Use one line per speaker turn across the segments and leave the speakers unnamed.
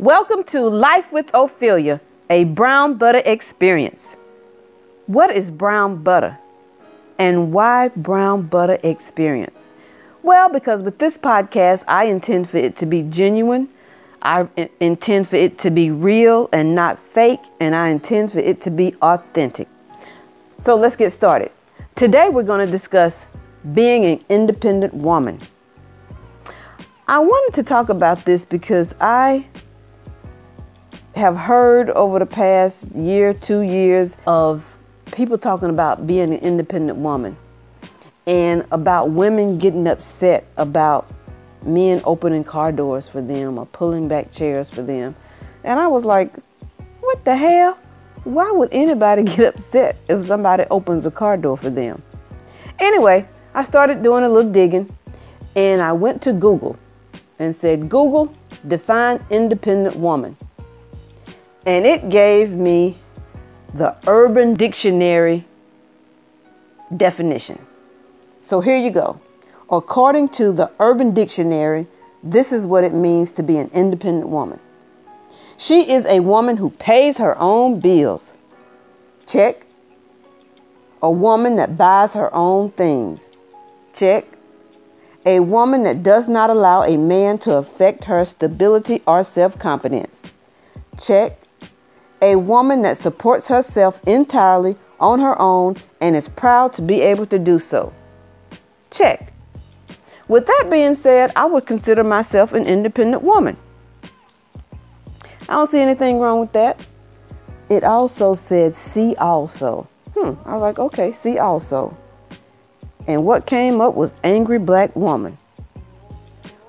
Welcome to Life with Ophelia, a brown butter experience. What is brown butter? And why brown butter experience? Well, because with this podcast, I intend for it to be genuine. I intend for it to be real and not fake, and I intend for it to be authentic. So let's get started. Today, we're going to discuss being an independent woman. I wanted to talk about this because I have heard over the past year, two years of people talking about being an independent woman and about women getting upset about men opening car doors for them or pulling back chairs for them. And I was like, what the hell? Why would anybody get upset if somebody opens a car door for them? Anyway, I started doing a little digging and I went to Google and said, Google, define independent woman. And it gave me the Urban Dictionary definition. So here you go. According to the Urban Dictionary, this is what it means to be an independent woman. She is a woman who pays her own bills. Check. A woman that buys her own things. Check. A woman that does not allow a man to affect her stability or self confidence. Check. A woman that supports herself entirely on her own and is proud to be able to do so. Check. With that being said, I would consider myself an independent woman. I don't see anything wrong with that. It also said, see also. Hmm, I was like, okay, see also. And what came up was angry black woman.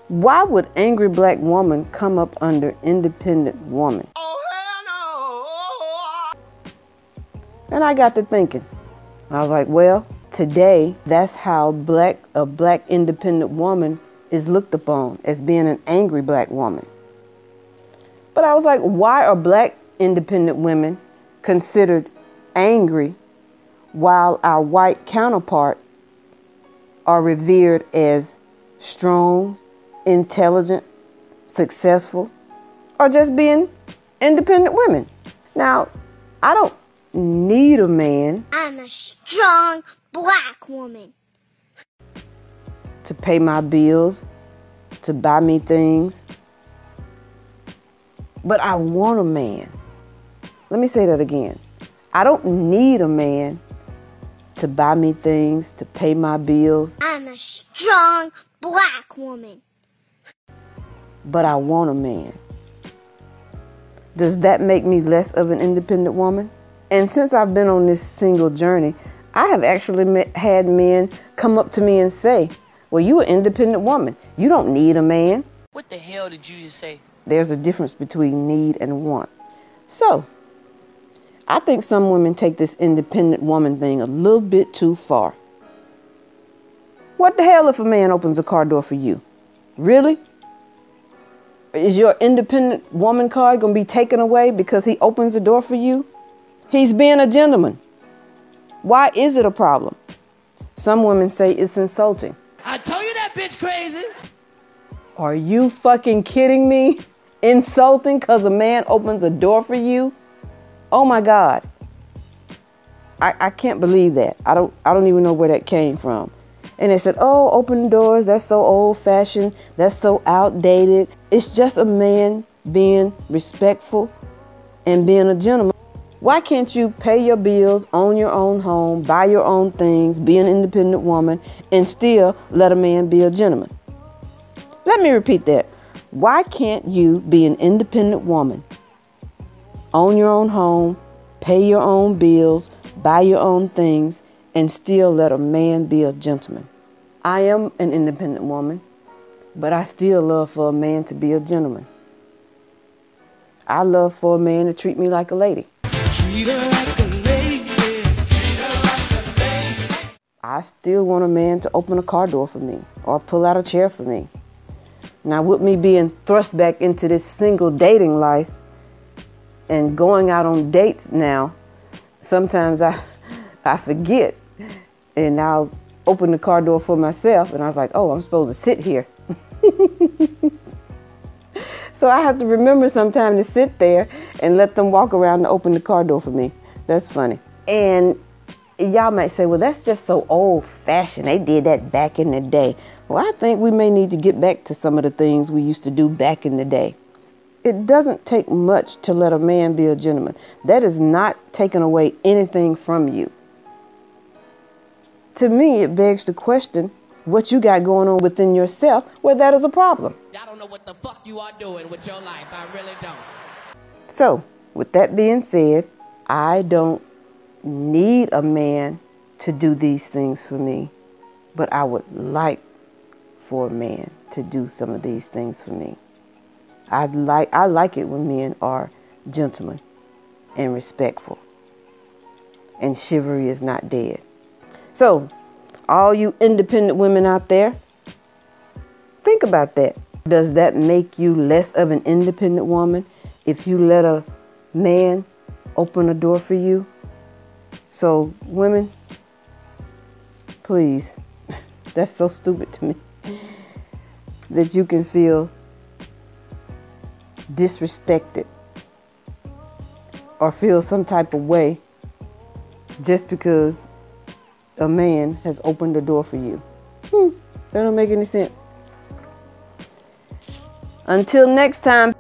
Why would angry black woman come up under independent woman? And I got to thinking. I was like, well, today that's how black a black independent woman is looked upon as being an angry black woman. But I was like, why are black independent women considered angry while our white counterpart are revered as strong, intelligent, successful, or just being independent women. Now, I don't need a man.
I'm a strong black woman.
To pay my bills, to buy me things. But I want a man. Let me say that again. I don't need a man to buy me things, to pay my bills.
I'm a strong black woman.
But I want a man. Does that make me less of an independent woman? And since I've been on this single journey, I have actually met, had men come up to me and say, Well, you're an independent woman. You don't need a man.
What the hell did you just say?
There's a difference between need and want. So, I think some women take this independent woman thing a little bit too far. What the hell if a man opens a car door for you? Really? Is your independent woman card going to be taken away because he opens a door for you? He's being a gentleman. Why is it a problem? Some women say it's insulting.
I told you that bitch crazy.
Are you fucking kidding me? Insulting because a man opens a door for you? Oh my God. I, I can't believe that. I don't I don't even know where that came from. And they said, Oh, open doors, that's so old fashioned, that's so outdated. It's just a man being respectful and being a gentleman. Why can't you pay your bills, own your own home, buy your own things, be an independent woman, and still let a man be a gentleman? Let me repeat that. Why can't you be an independent woman own your own home, pay your own bills, buy your own things, and still let a man be a gentleman. I am an independent woman, but I still love for a man to be a gentleman. I love for a man to treat me like a lady. I still want a man to open a car door for me or pull out a chair for me. Now, with me being thrust back into this single dating life, and going out on dates now, sometimes I I forget and I'll open the car door for myself and I was like, "Oh, I'm supposed to sit here." So I have to remember sometime to sit there and let them walk around and open the car door for me. That's funny. And y'all might say, well, that's just so old fashioned. They did that back in the day. Well, I think we may need to get back to some of the things we used to do back in the day. It doesn't take much to let a man be a gentleman. That is not taking away anything from you. To me, it begs the question what you got going on within yourself where that is a problem.
I don't know what the fuck you are doing with your life. I really don't.
So, with that being said, I don't need a man to do these things for me, but I would like for a man to do some of these things for me. I like I like it when men are gentlemen and respectful. And chivalry is not dead. So, all you independent women out there, think about that. Does that make you less of an independent woman if you let a man open a door for you? So, women, please, that's so stupid to me that you can feel disrespected or feel some type of way just because a man has opened the door for you. Hmm, that don't make any sense. Until next time.